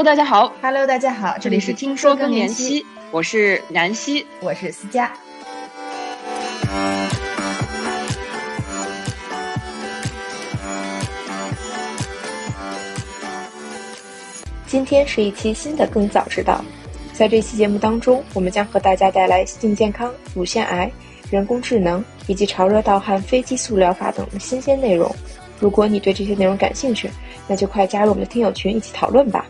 Hello，大家好。Hello，大家好，这里是听说更年期，，我是南希。我是思佳。今天是一期新的《更早知道》，在这期节目当中，我们将和大家带来性健康、乳腺癌、人工智能以及潮热盗汗非激素疗法等的新鲜内容。如果你对这些内容感兴趣，那就快加入我们的听友群一起讨论吧。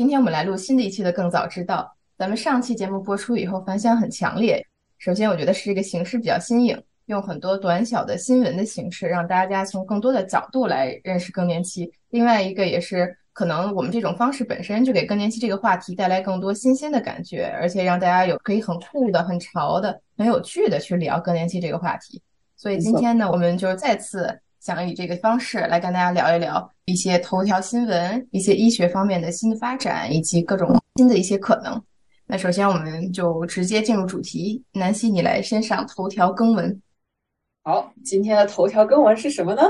今天我们来录新的一期的《更早知道》。咱们上期节目播出以后反响很强烈。首先，我觉得是这个形式比较新颖，用很多短小的新闻的形式，让大家从更多的角度来认识更年期。另外一个也是，可能我们这种方式本身就给更年期这个话题带来更多新鲜的感觉，而且让大家有可以很酷的、很潮的、很有趣的去聊更年期这个话题。所以今天呢，我们就再次想以这个方式来跟大家聊一聊一些头条新闻、一些医学方面的新的发展，以及各种新的一些可能。那首先我们就直接进入主题，南希，你来先上头条更文。好，今天的头条更文是什么呢？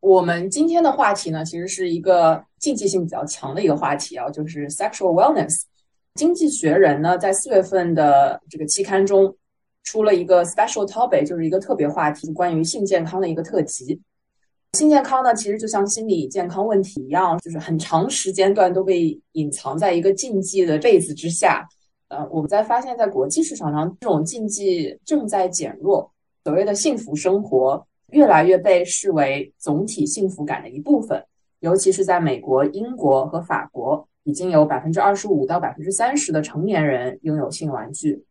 我们今天的话题呢，其实是一个竞技性比较强的一个话题啊，就是 sexual wellness。经济学人呢，在四月份的这个期刊中出了一个 special topic，就是一个特别话题，关于性健康的一个特辑。性健康呢，其实就像心理健康问题一样，就是很长时间段都被隐藏在一个禁忌的被子之下。呃，我们在发现，在国际市场上，这种禁忌正在减弱。所谓的幸福生活越来越被视为总体幸福感的一部分，尤其是在美国、英国和法国，已经有百分之二十五到百分之三十的成年人拥有性玩具。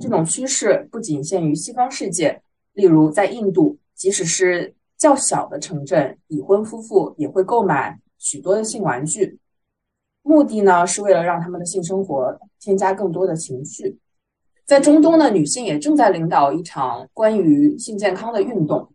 这种趋势不仅限于西方世界，例如在印度，即使是较小的城镇，已婚夫妇也会购买许多的性玩具，目的呢是为了让他们的性生活添加更多的情趣。在中东呢，女性也正在领导一场关于性健康的运动。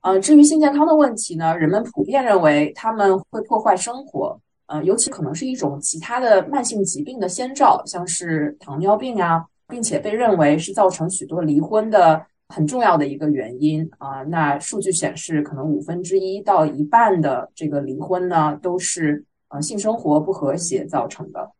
呃，至于性健康的问题呢，人们普遍认为他们会破坏生活，呃，尤其可能是一种其他的慢性疾病的先兆，像是糖尿病啊，并且被认为是造成许多离婚的很重要的一个原因啊、那数据显示，可能五分之一到一半的这个离婚呢，都是呃性生活不和谐造成的。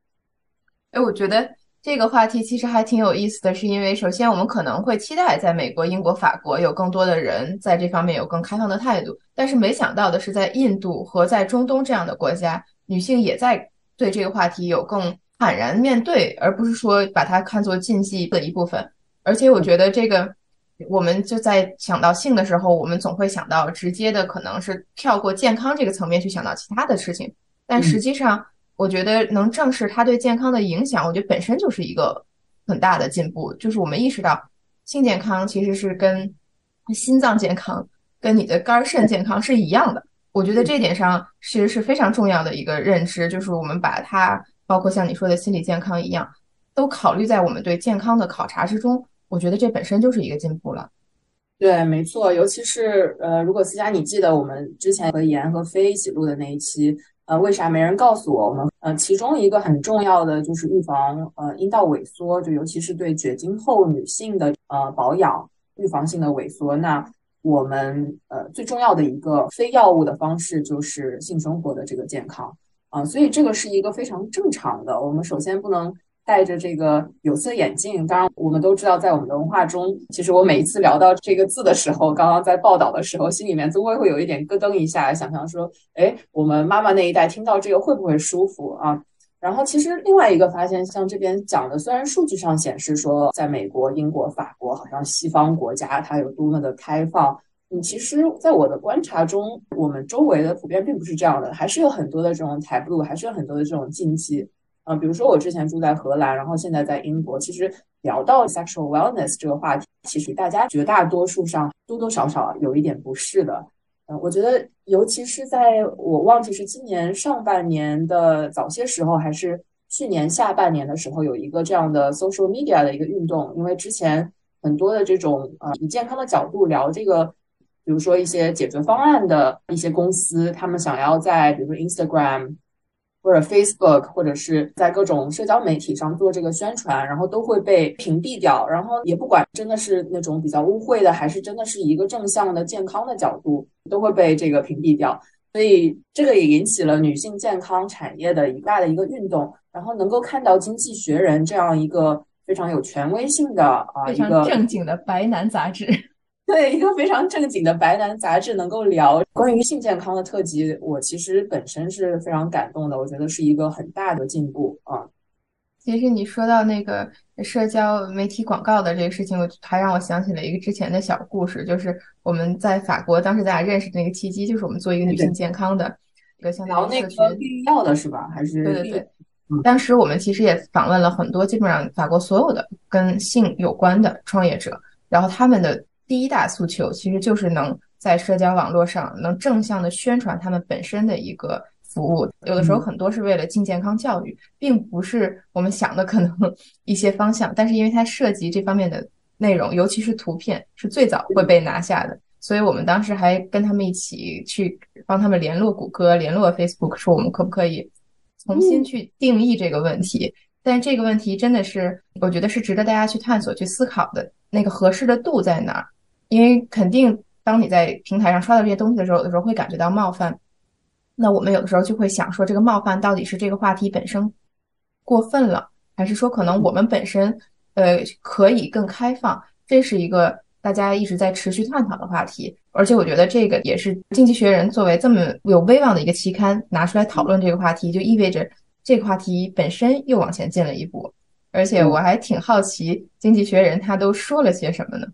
哎，我觉得这个话题其实还挺有意思的，是因为首先我们可能会期待在美国、英国、法国有更多的人在这方面有更开放的态度，但是没想到的是，在印度和在中东这样的国家，女性也在对这个话题有更坦然面对，而不是说把它看作禁忌的一部分。而且我觉得这个，我们就在想到性的时候，我们总会想到直接的可能是跳过健康这个层面去想到其他的事情，但实际上。我觉得能正视它对健康的影响，我觉得本身就是一个很大的进步。就是我们意识到性健康其实是跟心脏健康、跟你的肝肾健康是一样的。我觉得这点上其实是非常重要的一个认知，就是我们把它包括像你说的心理健康一样，都考虑在我们对健康的考察之中。我觉得这本身就是一个进步了。对，没错，尤其是呃，如果思佳你记得我们之前和妍和飞一起录的那一期。呃，为啥没人告诉我？我们呃，其中一个很重要的就是预防呃阴道萎缩，就尤其是对绝经后女性的呃保养，预防性的萎缩。那我们呃最重要的一个非药物的方式就是性生活的这个健康啊、所以这个是一个非常正常的。我们首先不能戴着这个有色眼镜。当然，我们都知道，在我们的文化中，其实我每一次聊到这个字的时候，刚刚在报道的时候，心里面总会会有一点咯噔一下，想象说，哎，我们妈妈那一代听到这个会不会舒服啊？然后，其实另外一个发现，像这边讲的，虽然数据上显示说，在美国、英国、法国，好像西方国家它有多么的开放，嗯，其实在我的观察中，我们周围的普遍并不是这样的，还是有很多的这种台步还是有很多的这种禁忌。呃，比如说我之前住在荷兰，然后现在在英国，其实聊到 sexual wellness 这个话题，其实大家绝大多数上多多少少有一点不适的。嗯、我觉得尤其是在我忘记是今年上半年的早些时候，还是去年下半年的时候，有一个这样的 social media 的一个运动，因为之前很多的这种呃以健康的角度聊这个，比如说一些解决方案的一些公司，他们想要在比如说 Instagram。或者 Facebook，或者是在各种社交媒体上做这个宣传，然后都会被屏蔽掉。然后也不管真的是那种比较污秽的，还是真的是一个正向的、健康的角度，都会被这个屏蔽掉。所以这个也引起了女性健康产业的一大的一个运动。然后能够看到《经济学人》这样一个非常有权威性的啊一个正经的白男杂志，对一个非常正经的白男杂志能够聊关于性健康的特辑，我其实本身是非常感动的。我觉得是一个很大的进步啊。其实你说到那个社交媒体广告的这个事情，我还让我想起了一个之前的小故事，就是我们在法国当时咱俩认识的那个契机，就是我们做一个女性健康的一个相当于社群避孕药的是吧？还是对对对。当时我们其实也访问了很多，基本上法国所有的跟性有关的创业者，然后他们的第一大诉求其实就是能在社交网络上能正向的宣传他们本身的一个服务。有的时候很多是为了进健康教育，并不是我们想的可能 一些方向，但是因为它涉及这方面的内容，尤其是图片是最早会被拿下的，所以我们当时还跟他们一起去帮他们联络谷歌、联络 Facebook，说我们可不可以。重新去定义这个问题，但这个问题真的是，我觉得是值得大家去探索、去思考的。那个合适的度在哪儿？因为肯定，当你在平台上刷到这些东西的时候，有的时候会感觉到冒犯。那我们有的时候就会想说，这个冒犯到底是这个话题本身过分了，还是说可能我们本身呃可以更开放？这是一个大家一直在持续探讨的话题。而且我觉得这个也是《经济学人》作为这么有威望的一个期刊拿出来讨论这个话题，就意味着这个话题本身又往前进了一步。而且我还挺好奇，《经济学人》他都说了些什么呢？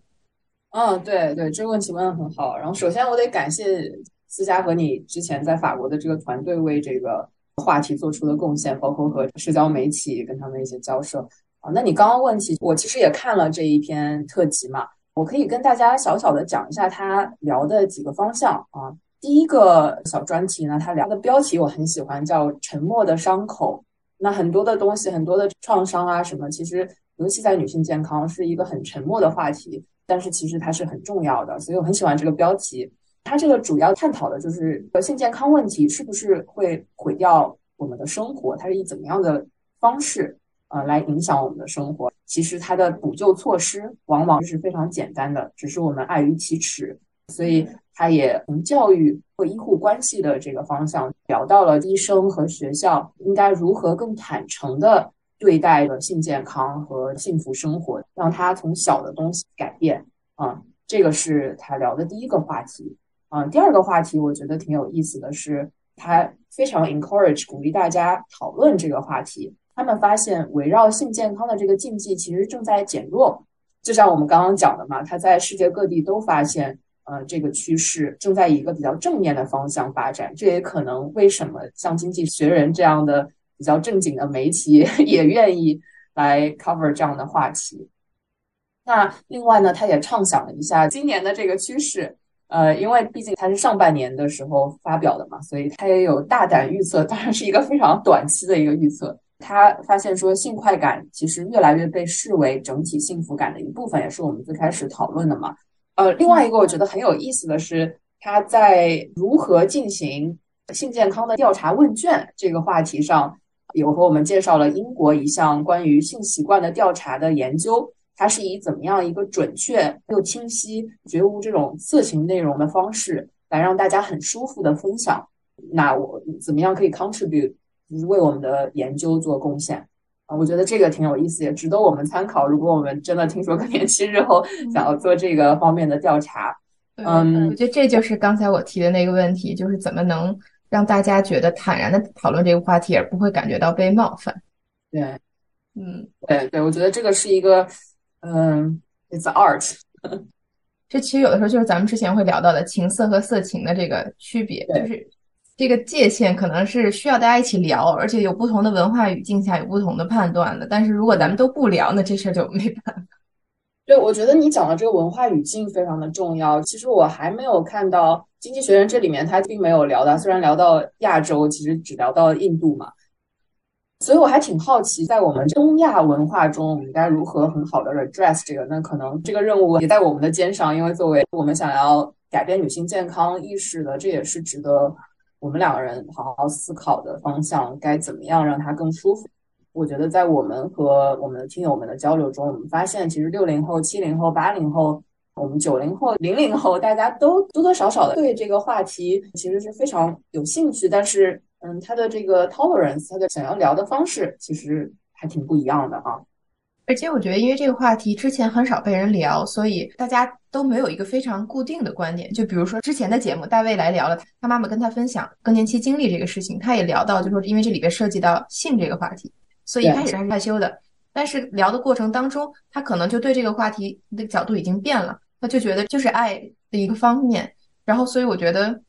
嗯，对对，这个问题问的很好。然后首先我得感谢思佳和你之前在法国的这个团队为这个话题做出的贡献，包括和社交媒体跟他们一些交涉啊。那你刚刚问题，我其实也看了这一篇特辑嘛。我可以跟大家小小的讲一下他聊的几个方向啊。第一个小专题呢，他聊的标题我很喜欢，叫“沉默的伤口”。那很多的东西，很多的创伤啊什么，其实尤其在女性健康是一个很沉默的话题，但是其实它是很重要的，所以我很喜欢这个标题。它这个主要探讨的就是性健康问题是不是会毁掉我们的生活，它是以怎么样的方式。呃，来影响我们的生活。其实它的补救措施往往是非常简单的，只是我们碍于启齿。所以，它也从教育和医护关系的这个方向聊到了医生和学校应该如何更坦诚的对待的性健康和幸福生活，让他从小的东西改变。啊，这个是他聊的第一个话题。啊，第二个话题我觉得挺有意思的是，他非常 encourage 鼓励大家讨论这个话题。他们发现，围绕性健康的这个禁忌其实正在减弱，就像我们刚刚讲的嘛，他在世界各地都发现，呃，这个趋势正在一个比较正面的方向发展。这也可能为什么像《经济学人》这样的比较正经的媒体 也愿意来 cover 这样的话题。那另外呢，他也畅想了一下今年的这个趋势，呃，因为毕竟他是上半年的时候发表的嘛，所以他也有大胆预测，当然是一个非常短期的一个预测。他发现说，性快感其实越来越被视为整体幸福感的一部分，也是我们最开始讨论的嘛。呃，另外一个我觉得很有意思的是，他在如何进行性健康的调查问卷这个话题上，有和我们介绍了英国一项关于性习惯的调查的研究，它是以怎么样一个准确又清晰、绝无这种色情内容的方式来让大家很舒服的分享。那我怎么样可以 contribute？就是为我们的研究做贡献啊，我觉得这个挺有意思，也值得我们参考。如果我们真的听说更年期日后 想要做这个方面的调查，嗯，我觉得这就是刚才我提的那个问题，就是怎么能让大家觉得坦然的讨论这个话题，而不会感觉到被冒犯。对，嗯，对对，我觉得这个是一个，嗯，it's art。这其实有的时候就是咱们之前会聊到的情色和色情的这个区别，就是。这个界限可能是需要大家一起聊，而且有不同的文化语境下有不同的判断的。但是如果咱们都不聊，那这事儿就没办法。对，我觉得你讲的这个文化语境非常的重要。其实我还没有看到《经济学人》这里面他并没有聊到，虽然聊到亚洲，其实只聊到印度嘛。所以我还挺好奇，在我们东亚文化中，我们该如何很好的 address 这个？那可能这个任务也在我们的肩上，因为作为我们想要改变女性健康意识的，这也是值得。我们两个人好好思考的方向该怎么样让它更舒服？我觉得在我们和我们的听友们的交流中，我们发现其实六零后、七零后、八零后我们九零后、零零后，大家都多多少少的对这个话题其实是非常有兴趣，但是，嗯，他的这个 tolerance，他的想要聊的方式，其实还挺不一样的啊。而且我觉得，因为这个话题之前很少被人聊，所以大家都没有一个非常固定的观点。就比如说之前的节目，大卫来聊了他妈妈跟他分享更年期经历这个事情，他也聊到，就说因为这里边涉及到性这个话题，所以一开始他是害羞的。但是聊的过程当中，他可能就对这个话题的角度已经变了，他就觉得就是爱的一个方面。然后，所以我觉得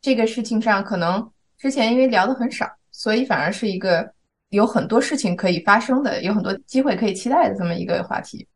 这个事情上，可能之前因为聊的很少，所以反而是一个。有很多事情可以发生的，有很多机会可以期待的这么一个话题，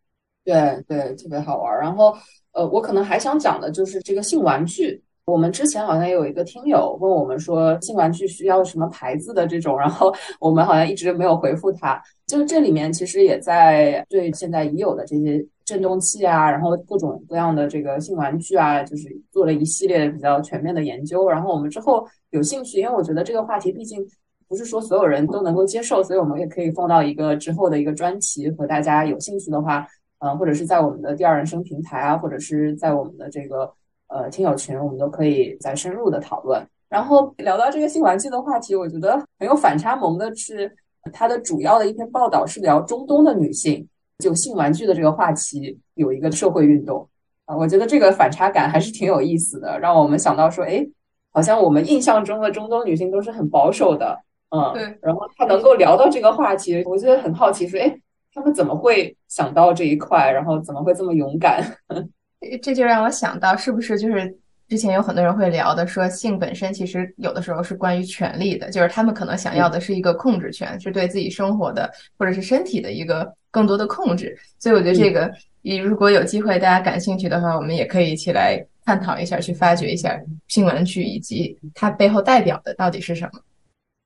对对，特别好玩。然后，呃，我可能还想讲的就是这个性玩具。我们之前好像有一个听友问我们说，性玩具需要什么牌子的这种，然后 我们好像一直没有回复他。就是这里面其实也在对现在已有的这些振动器啊，然后各种各样的这个性玩具啊，就是做了一系列比较全面的研究。然后我们之后有兴趣，因为我觉得这个话题毕竟。不是说所有人都能够接受，所以我们也可以放到一个之后的一个专题，和大家有兴趣的话，嗯，或者是在我们的第二人生平台啊，或者是在我们的这个呃听友群，我们都可以再深入的讨论。然后聊到这个性玩具的话题，我觉得很有反差萌的是，它的主要的一篇报道是聊中东的女性就性玩具的这个话题有一个社会运动啊，我觉得这个反差感还是挺有意思的，让我们想到说，哎，好像我们印象中的中东女性都是很保守的。嗯，对，然后她能够聊到这个话题，我觉得很好奇，说，哎，他们怎么会想到这一块，然后怎么会这么勇敢？这就让我想到，是不是就是之前有很多人会聊的，说性本身其实有的时候是关于权利的，就是他们可能想要的是一个控制权，是对自己生活的或者是身体的一个更多的控制。所以我觉得这个，你如果有机会大家感兴趣的话，我们也可以一起来探讨一下，去发掘一下性玩具以及它背后代表的到底是什么。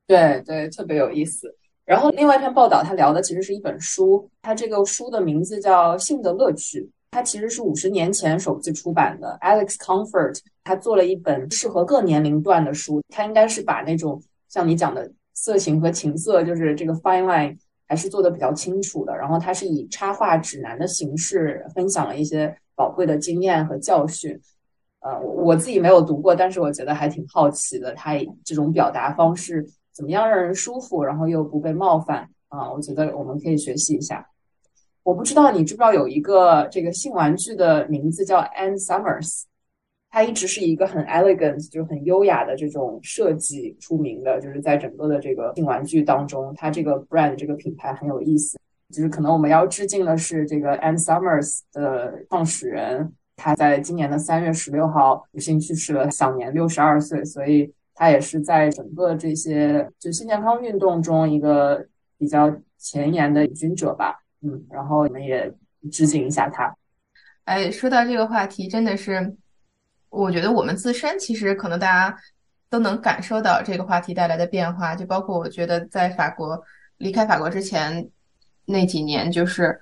对对，特别有意思。然后另外一篇报道，他聊的其实是一本书，他这个书的名字叫《性的乐趣》，它其实是五十年前首次出版的。Alex Comfort 他做了一本适合各年龄段的书，他应该是把那种像你讲的色情和情色，就是这个 fine line 还是做的比较清楚的。然后他是以插画指南的形式分享了一些宝贵的经验和教训。呃，我自己没有读过，但是我觉得还挺好奇的，他这种表达方式。怎么样让人舒服，然后又不被冒犯啊？我觉得我们可以学习一下。我不知道你知不知道有一个这个性玩具的名字叫 Anne Summers，它一直是一个很 elegant，就很优雅的这种设计出名的，就是在整个的这个性玩具当中，它这个 brand 这个品牌很有意思。就是可能我们要致敬的是这个 Anne Summers 的创始人，他在今年的三月十六号不幸去世了，享年六十二岁，所以。他也是在整个这些就性健康运动中一个比较前沿的领军者吧，嗯，然后我们也致敬一下他。哎，说到这个话题，真的是，我觉得我们自身其实可能大家都能感受到这个话题带来的变化，就包括我觉得在法国离开法国之前那几年，就是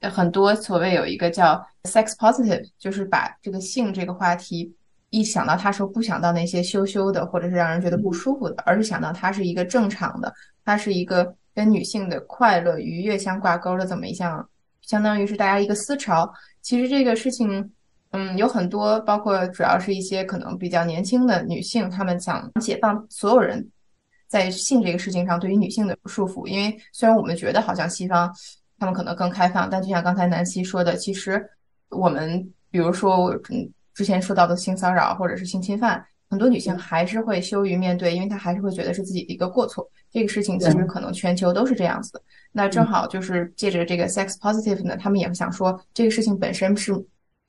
很多所谓有一个叫 sex positive，就是把这个性这个话题。一想到他说不想到那些羞羞的，或者是让人觉得不舒服的，而是想到它是一个正常的，它是一个跟女性的快乐愉悦相挂钩的这么一项，相当于是大家一个思潮。其实这个事情，嗯，有很多，包括主要是一些可能比较年轻的女性，她们想解放所有人在性这个事情上对于女性的束缚。因为虽然我们觉得好像西方他们可能更开放，但就像刚才南希说的，其实我们比如说，嗯。之前说到的性骚扰或者是性侵犯，很多女性还是会羞于面对，因为她还是会觉得是自己的一个过错。这个事情其实可能全球都是这样子的。那正好就是借着这个 sex positive 呢，他们也想说，这个事情本身是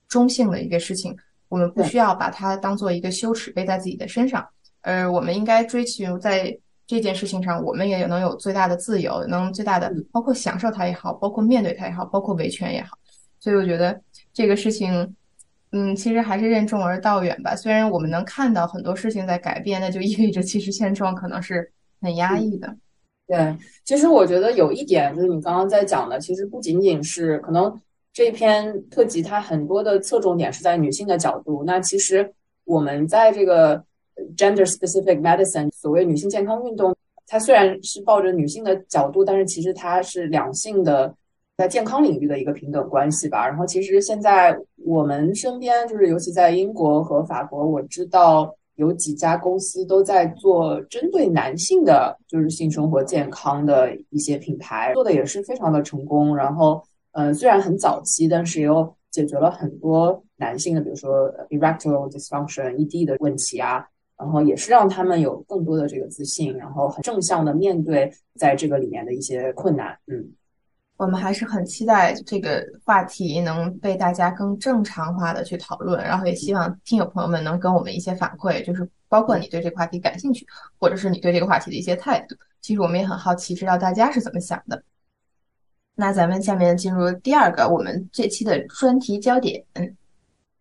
中性的一个事情，我们不需要把它当做一个羞耻背在自己的身上，呃我们应该追求在这件事情上，我们也能有最大的自由，能最大的包括享受它也好，包括面对它也好，包括维权也好。所以我觉得这个事情。嗯，其实还是任重而道远吧。虽然我们能看到很多事情在改变，那就意味着其实现状可能是很压抑的。对，其实我觉得有一点就是你刚刚在讲的，其实不仅仅是可能这篇特辑它很多的侧重点是在女性的角度。那其实我们在这个 gender specific medicine 所谓女性健康运动，它虽然是抱着女性的角度，但是其实它是两性的在健康领域的一个平等关系吧。然后其实现在我们身边，就是尤其在英国和法国，我知道有几家公司都在做针对男性的，就是性生活健康的一些品牌，做的也是非常的成功。然后，呃，虽然很早期，但是也有解决了很多男性的，比如说 erectile dysfunction (ED) 的问题啊。然后也是让他们有更多的这个自信，然后很正向的面对在这个里面的一些困难。嗯，我们还是很期待这个话题能被大家更正常化的去讨论，然后也希望听友朋友们能跟我们一些反馈，就是包括你对这个话题感兴趣，或者是你对这个话题的一些态度。其实我们也很好奇，知道大家是怎么想的。那咱们下面进入第二个我们这期的专题焦点。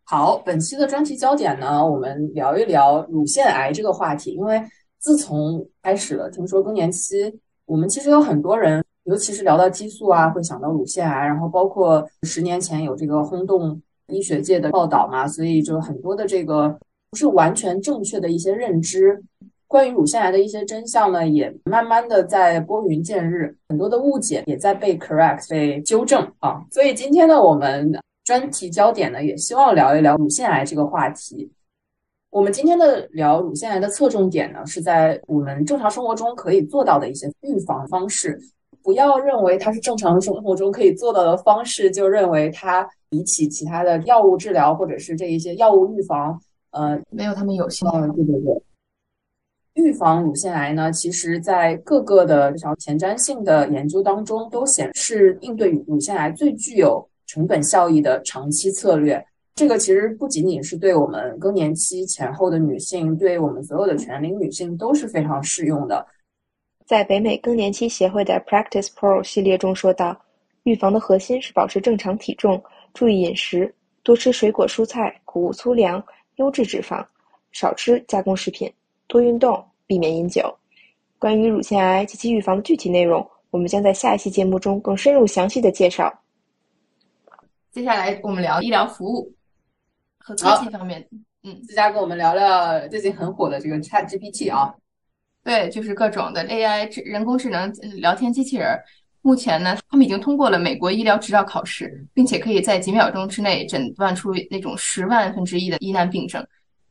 好，本期的专题焦点呢，我们聊一聊乳腺癌这个话题。因为自从开始了听说更年期，我们其实有很多人，尤其是聊到激素啊，会想到乳腺癌。然后包括十年前有这个轰动医学界的报道嘛，所以就很多的这个不是完全正确的一些认知，关于乳腺癌的一些真相呢，也慢慢的在拨云见日，很多的误解也在被 correct 被纠正啊。所以今天呢，我们。专题焦点呢，也希望聊一聊乳腺癌这个话题。我们今天的聊乳腺癌的侧重点呢，是在我们正常生活中可以做到的一些预防方式。不要认为它是正常生活中可以做到的方式，就认为它比起其他的药物治疗或者是这一些药物预防，呃，没有他们有效。嗯，对对对。预防乳腺癌呢，其实在各个的前瞻性的研究当中都显示，应对乳腺癌最具有。成本效益的长期策略，这个其实不仅仅是对我们更年期前后的女性，对我们所有的全龄女性都是非常适用的。在北美更年期协会的 Practice Pro 系列中说到，预防的核心是保持正常体重，注意饮食，多吃水果蔬菜，谷物粗粮，优质脂肪，少吃加工食品，多运动，避免饮酒。关于乳腺癌及其预防的具体内容，我们将在下一期节目中更深入详细的介绍。接下来我们聊医疗服务和科技方面。嗯，思佳跟我们聊聊最近很火的这个 Chat GPT 啊。对，就是各种的 AI 智人工智能聊天机器人。目前呢，他们已经通过了美国医疗执照考试，并且可以在几秒钟之内诊断出那种十万分之一的疑难病症。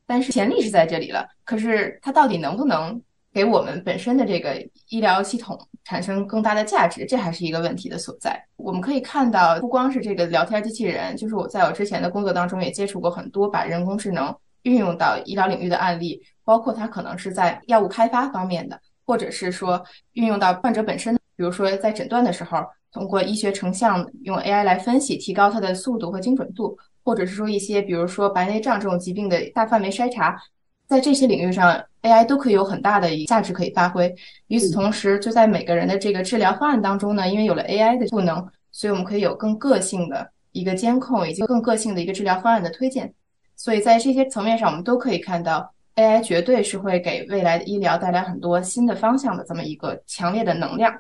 但是潜力是在这里了，可是它到底能不能？给我们本身的这个医疗系统产生更大的价值，这还是一个问题的所在。我们可以看到，不光是这个聊天机器人，就是我在我之前的工作当中也接触过很多把人工智能运用到医疗领域的案例，包括它可能是在药物开发方面的，或者是说运用到患者本身，比如说在诊断的时候，通过医学成像用 AI 来分析，提高它的速度和精准度，或者是说一些比如说白内障这种疾病的大范围筛查。在这些领域上，AI 都可以有很大的价值可以发挥。与此同时，就在每个人的这个治疗方案当中呢，因为有了 AI 的赋能，所以我们可以有更个性的一个监控，以及更个性的一个治疗方案的推荐。所以在这些层面上，我们都可以看到，AI 绝对是会给未来的医疗带来很多新的方向的这么一个强烈的能量。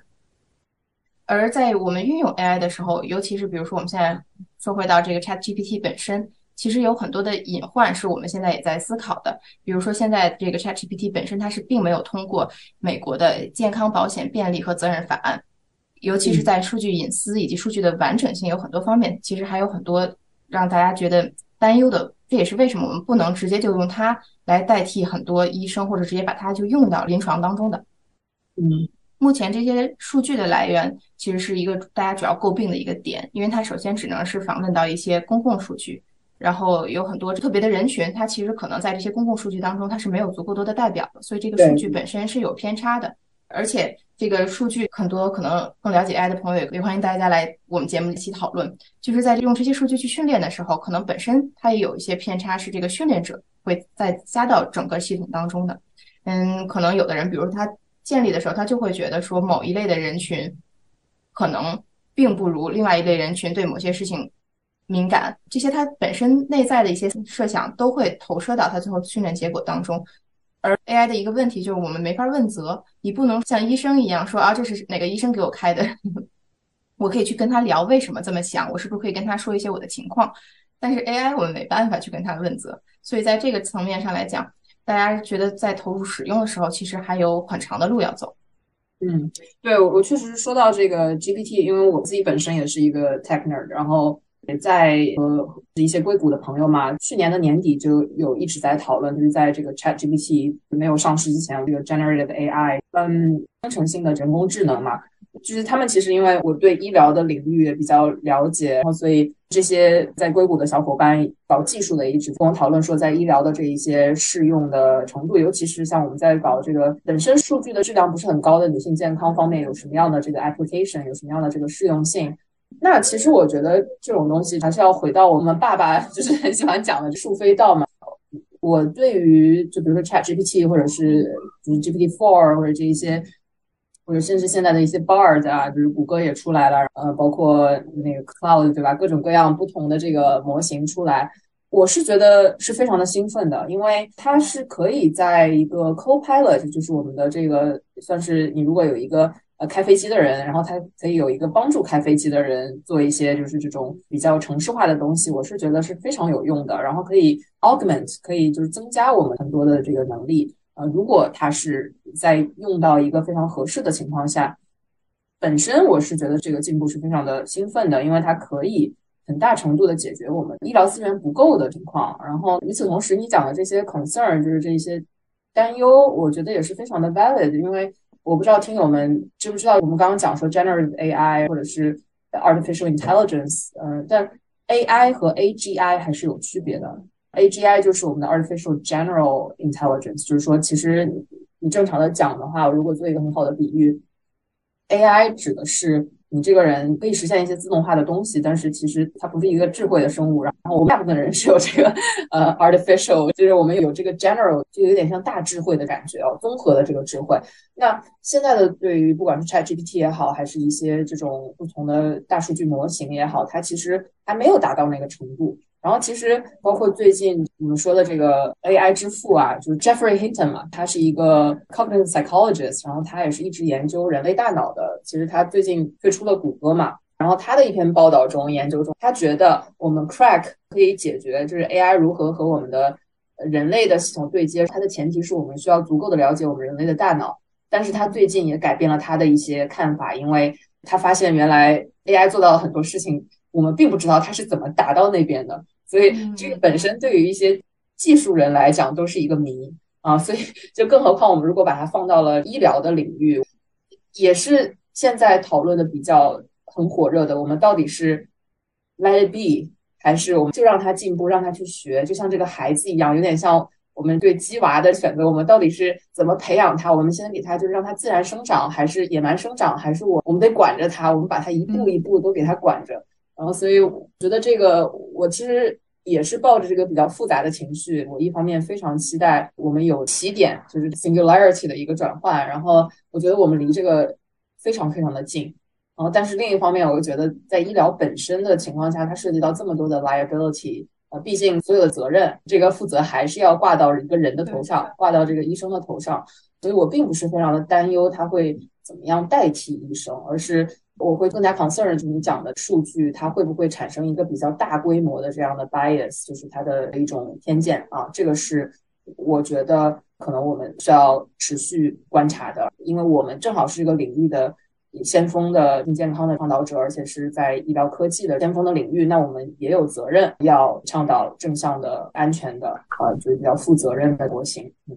而在我们运用 AI 的时候，尤其是比如说我们现在说回到这个 ChatGPT 本身。其实有很多的隐患是我们现在也在思考的，比如说现在这个 ChatGPT 本身它是并没有通过美国的健康保险便利和责任法案，尤其是在数据隐私以及数据的完整性有很多方面，其实还有很多让大家觉得担忧的。这也是为什么我们不能直接就用它来代替很多医生，或者直接把它就用到临床当中的。嗯，目前这些数据的来源其实是一个大家主要诟病的一个点，因为它首先只能是访问到一些公共数据。然后有很多特别的人群，它其实可能在这些公共数据当中，它是没有足够多的代表的，所以这个数据本身是有偏差的。而且这个数据很多可能更了解 AI 的朋友也欢迎大家来我们节目一起讨论。就是在用这些数据去训练的时候，可能本身它也有一些偏差，是这个训练者会再加到整个系统当中的。嗯，可能有的人，比如他建立的时候，他就会觉得说某一类的人群可能并不如另外一类人群对某些事情。敏感这些，它本身内在的一些设想都会投射到它最后训练结果当中。而 AI 的一个问题就是，我们没法问责，你不能像医生一样说啊，这是哪个医生给我开的？我可以去跟他聊为什么这么想，我是不是可以跟他说一些我的情况？但是 AI 我们没办法去跟他问责，所以在这个层面上来讲，大家觉得在投入使用的时候，其实还有很长的路要走。嗯，对我确实说到这个 GPT，因为我自己本身也是一个 tech nerd，然后也在和一些硅谷的朋友嘛，去年的年底就有一直在讨论，就是在这个 Chat GPT 没有上市之前，这个 generative AI，嗯，生成性的人工智能嘛。就是他们其实因为我对医疗的领域也比较了解，然后所以这些在硅谷的小伙伴搞技术的一直跟我讨论说，在医疗的这一些适用的程度，尤其是像我们在搞这个本身数据的质量不是很高的女性健康方面，有什么样的这个 application，有什么样的这个适用性？那其实我觉得这种东西还是要回到我们爸爸 就是很喜欢讲的树飞道嘛。我对于就比如说 Chat GPT 或者是就是 GPT Four 或者这一些。或者甚至现在的一些 Bard 啊，就是谷歌也出来了，呃，包括那个 Cloud 对吧？各种各样不同的这个模型出来，我是觉得是非常的兴奋的，因为它是可以在一个 Copilot，就是我们的这个算是你如果有一个呃开飞机的人，然后他可以有一个帮助开飞机的人做一些就是这种比较城市化的东西，我是觉得是非常有用的，然后可以 Augment，可以就是增加我们很多的这个能力。呃，如果它是在用到一个非常合适的情况下，本身我是觉得这个进步是非常的兴奋的，因为它可以很大程度的解决我们医疗资源不够的情况。然后与此同时，你讲的这些 concern 就是这些担忧，我觉得也是非常的 valid。因为我不知道听友们知不知道，我们刚刚讲说 generative AI 或者是 artificial intelligence，嗯，但 AI 和 AGI 还是有区别的。AGI 就是我们的 Artificial General Intelligence，就是说，其实你正常的讲的话，如果做一个很好的比喻，AI 指的是你这个人可以实现一些自动化的东西，但是其实它不是一个智慧的生物。然后我们大部分人是有这个呃 Artificial，就是我们有这个 General，就有点像大智慧的感觉哦，综合的这个智慧。那现在的对于不管是 ChatGPT 也好，还是一些这种不同的大数据模型也好，它其实还没有达到那个程度。然后其实包括最近我们说的这个 AI 之父啊，就是 Jeffrey Hinton 嘛，他是一个 cognitive psychologist，然后他也是一直研究人类大脑的。其实他最近退出了谷歌嘛，然后他的一篇报道中研究中，他觉得我们 Crack 可以解决，就是 AI 如何和我们的人类的系统对接，它的前提是我们需要足够的了解我们人类的大脑。但是他最近也改变了他的一些看法，因为他发现原来 AI 做到了很多事情，我们并不知道它是怎么达到那边的。所以这个本身对于一些技术人来讲都是一个谜啊，所以就更何况我们如果把它放到了医疗的领域，也是现在讨论的比较很火热的。我们到底是 let it be，还是我们就让它进步，让它去学，就像这个孩子一样，有点像我们对鸡娃的选择。我们到底是怎么培养它？我们先给它就是让它自然生长，还是野蛮生长？还是我我们得管着它？我们把它一步一步都给它管着。然后，所以我觉得这个我其实。也是抱着这个比较复杂的情绪，我一方面非常期待我们有起点，就是 singularity 的一个转换，然后我觉得我们离这个非常非常的近，然后但是另一方面，我又觉得在医疗本身的情况下，它涉及到这么多的 liability，呃，毕竟所有的责任，这个负责还是要挂到一个人的头上，挂到这个医生的头上，所以我并不是非常的担忧他会怎么样代替医生，而是。我会更加 concern 就你讲的数据，它会不会产生一个比较大规模的这样的 bias，就是它的一种偏见啊？这个是我觉得可能我们需要持续观察的，因为我们正好是一个领域的先锋的健康的倡导者，而且是在医疗科技的先锋的领域，那我们也有责任要倡导正向的、安全的啊，就是比较负责任的模型。嗯。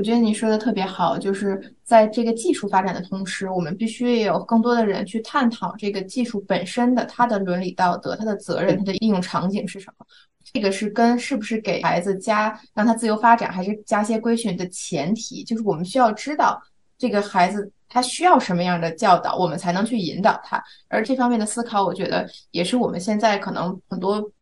我觉得你说的特别好，就是在这个技术发展的同时，我们必须也有更多的人去探讨这个技术本身的它的伦理道德、它的责任、它的应用场景是什么。这个是跟是不是给孩子加让他自由发展，还是加些规训的前提，就是我们需要知道这个孩子他需要什么样的教导，我们才能去引导他。而这方面的思考，我觉得也是我们现在可能很多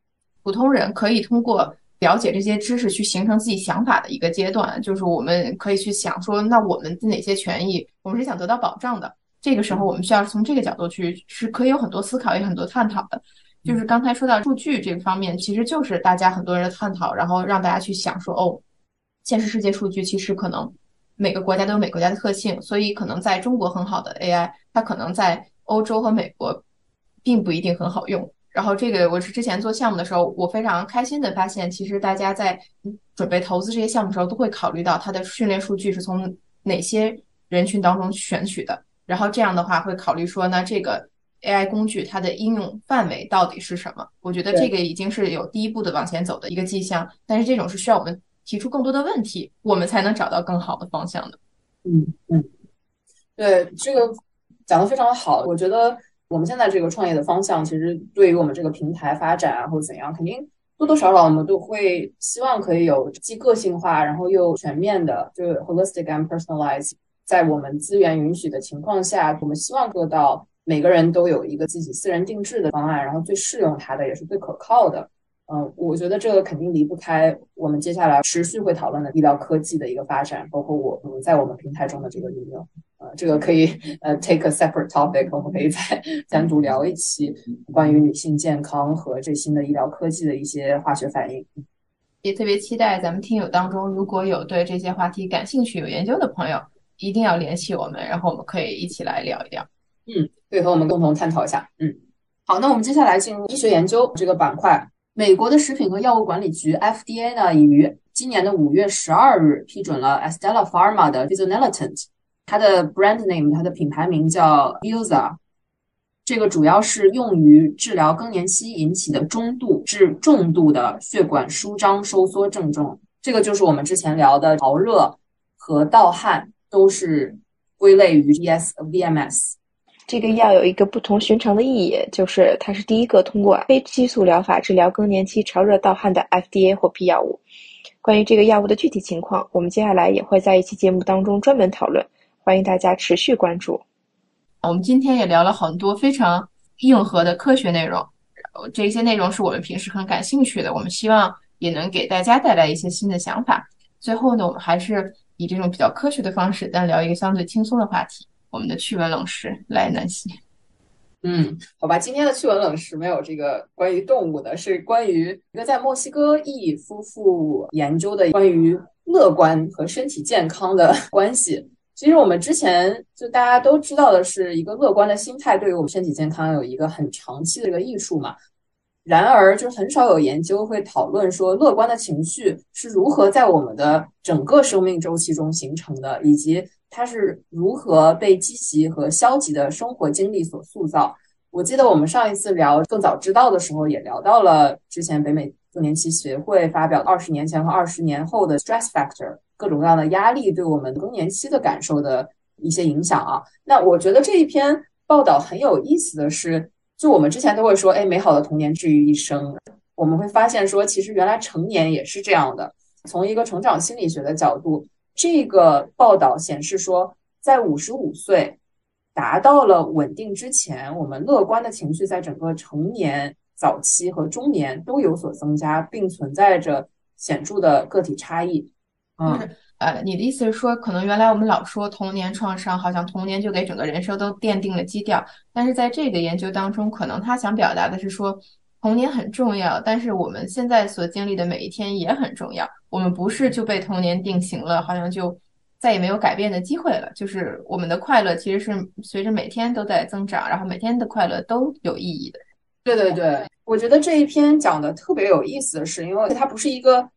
普通人可以通过。了解这些知识，去形成自己想法的一个阶段，就是我们可以去想说，那我们的哪些权益，我们是想得到保障的。这个时候，我们需要从这个角度去，是可以有很多思考，也很多探讨的。就是刚才说到数据这个方面，其实就是大家很多人的探讨，然后让大家去想说，哦，现实世界数据其实可能每个国家都有每个国家的特性，所以可能在中国很好的 AI，它可能在欧洲和美国并不一定很好用。然后这个我是之前做项目的时候，我非常开心的发现，其实大家在准备投资这些项目的时候，都会考虑到它的训练数据是从哪些人群当中选取的。然后这样的话会考虑说，那这个 AI 工具它的应用范围到底是什么？我觉得这个已经是有第一步的往前走的一个迹象。但是这种是需要我们提出更多的问题，我们才能找到更好的方向的。嗯嗯，对，这个讲的非常好。我觉得我们现在这个创业的方向，其实对于我们这个平台发展啊，或者怎样，肯定多多少少我们都会希望可以有既个性化，然后又全面的，就是 holistic and personalized。在我们资源允许的情况下，我们希望做到每个人都有一个自己私人定制的方案，然后最适用它的也是最可靠的。嗯，我觉得这个肯定离不开我们接下来持续会讨论的医疗科技的一个发展，包括我们在我们平台中的这个应用。呃，这个可以呃 take a separate topic，我们可以再单独聊一期关于女性健康和最新的医疗科技的一些化学反应。也特别期待咱们听友当中如果有对这些话题感兴趣、有研究的朋友。一定要联系我们，然后我们可以一起来聊一聊。嗯，对，和我们共同探讨一下。嗯，好，那我们接下来进入医学研究这个板块。美国的食品和药物管理局 FDA 呢，已于今年的五月十二日批准了 Estella Pharma 的 Fizoneltant，它的 brand name，它的品牌名叫 Uza。这个主要是用于治疗更年期引起的中度至重度的血管舒张收缩症状。这个就是我们之前聊的潮热和盗汗。都是归类于 ES VMS。这个药有一个不同寻常的意义，就是它是第一个通过非激素疗法治疗更年期潮热盗汗的 FDA 获批药物。关于这个药物的具体情况，我们接下来也会在一期节目当中专门讨论，欢迎大家持续关注。我们今天也聊了很多非常硬核的科学内容，这些内容是我们平时很感兴趣的，我们希望也能给大家带来一些新的想法。最后呢，我们还是。以这种比较科学的方式，但聊一个相对轻松的话题。我们的趣闻冷食来，南希。嗯，好吧，今天的趣闻冷食没有这个关于动物的，是关于一个在墨西哥裔夫妇研究的关于乐观和身体健康的关系。其实我们之前就大家都知道的是，一个乐观的心态对于我们身体健康有一个很长期的一个益处嘛。然而，就很少有研究会讨论说，乐观的情绪是如何在我们的整个生命周期中形成的，以及它是如何被积极和消极的生活经历所塑造。我记得我们上一次聊更早知道的时候，也聊到了之前北美更年期协会发表二十年前和二十年后的 stress factor 各种各样的压力对我们更年期的感受的一些影响啊。那我觉得这一篇报道很有意思的是。就我们之前都会说，哎，美好的童年治愈一生。我们会发现说，其实原来成年也是这样的。从一个成长心理学的角度，这个报道显示说，在五十五岁达到了稳定之前，我们乐观的情绪在整个成年早期和中年都有所增加，并存在着显著的个体差异。嗯。呃，你的意思是说，可能原来我们老说童年创伤，好像童年就给整个人生都奠定了基调。但是在这个研究当中，可能他想表达的是说，童年很重要，但是我们现在所经历的每一天也很重要。我们不是就被童年定型了，好像就再也没有改变的机会了。就是我们的快乐其实是随着每天都在增长，然后每天的快乐都有意义的。对对对，我觉得这一篇讲的特别有意思的是，因为它不是一个。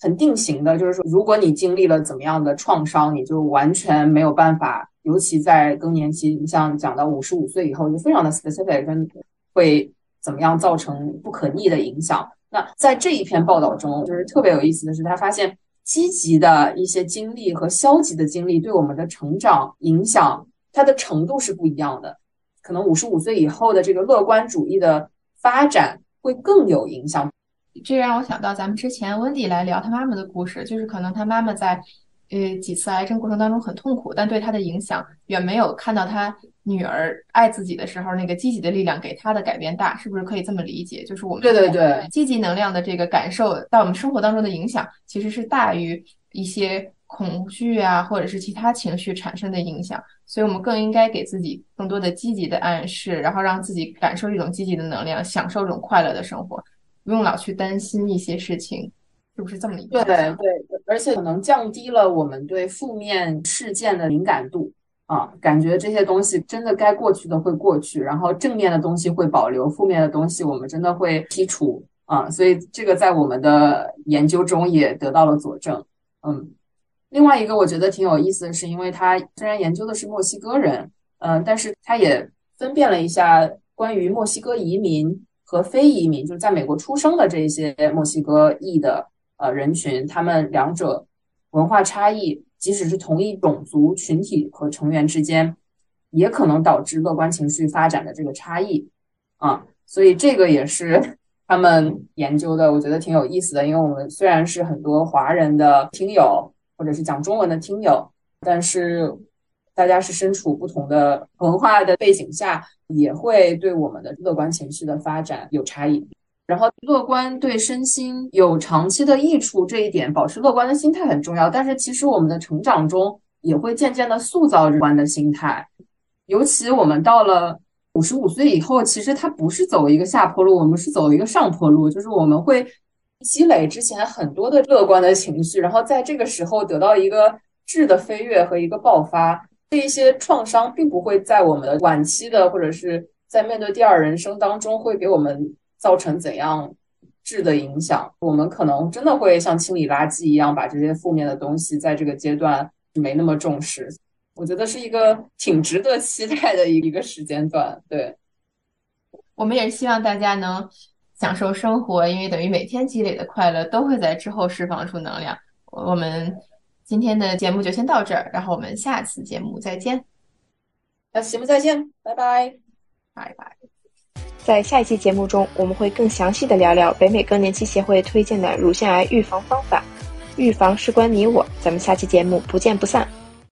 很定型的，就是说，如果你经历了怎么样的创伤，你就完全没有办法。尤其在更年期，你像讲到五十五岁以后，就非常的 specific，跟会怎么样造成不可逆的影响。那在这一篇报道中，就是特别有意思的是，他发现积极的一些经历和消极的经历对我们的成长影响，它的程度是不一样的。可能五十五岁以后的这个乐观主义的发展会更有影响。这让我想到咱们之前温迪来聊他妈妈的故事，就是可能他妈妈在呃几次癌症过程当中很痛苦，但对她的影响远没有看到她女儿爱自己的时候那个积极的力量给她的改变大，是不是可以这么理解？就是我们对对对积极能量的这个感受到我们生活当中的影响，其实是大于一些恐惧啊或者是其他情绪产生的影响，所以我们更应该给自己更多的积极的暗示，然后让自己感受这种积极的能量，享受这种快乐的生活。不用老去担心一些事情，是不是这么理解？对对，而且可能降低了我们对负面事件的敏感度啊，感觉这些东西真的该过去的会过去，然后正面的东西会保留，负面的东西我们真的会剔除啊。所以这个在我们的研究中也得到了佐证。嗯，另外一个我觉得挺有意思的是，因为他虽然研究的是墨西哥人，嗯，但是他也分辨了一下关于墨西哥移民和非移民，就是在美国出生的这些墨西哥裔的呃人群，他们两者文化差异，即使是同一种族群体和成员之间，也可能导致乐观情绪发展的这个差异啊，所以这个也是 他们研究的，我觉得挺有意思的，因为我们虽然是很多华人的听友。或者是讲中文的听友，但是大家是身处不同的文化的背景下，也会对我们的乐观情绪的发展有差异。然后，乐观对身心有长期的益处这一点，保持乐观的心态很重要。但是，其实我们的成长中也会渐渐的塑造乐观的心态，尤其我们到了五十五岁以后，其实它不是走一个下坡路，我们是走一个上坡路，就是我们会。积累之前很多的乐观的情绪，然后在这个时候得到一个质的飞跃和一个爆发，这一些创伤并不会在我们的晚期的或者是在面对第二人生当中会给我们造成怎样质的影响。我们可能真的会像清理垃圾一样，把这些负面的东西在这个阶段没那么重视。我觉得是一个挺值得期待的一个时间段。对，我们也是希望大家能。享受生活，因为等于每天积累的快乐都会在之后释放出能量。我们今天的节目就先到这儿，然后我们下次节目再见。下次节目再见，拜拜，拜拜。在下一期节目中，我们会更详细的聊聊北美更年期协会推荐的乳腺癌预防方法。预防事关你我，咱们下期节目不见不散。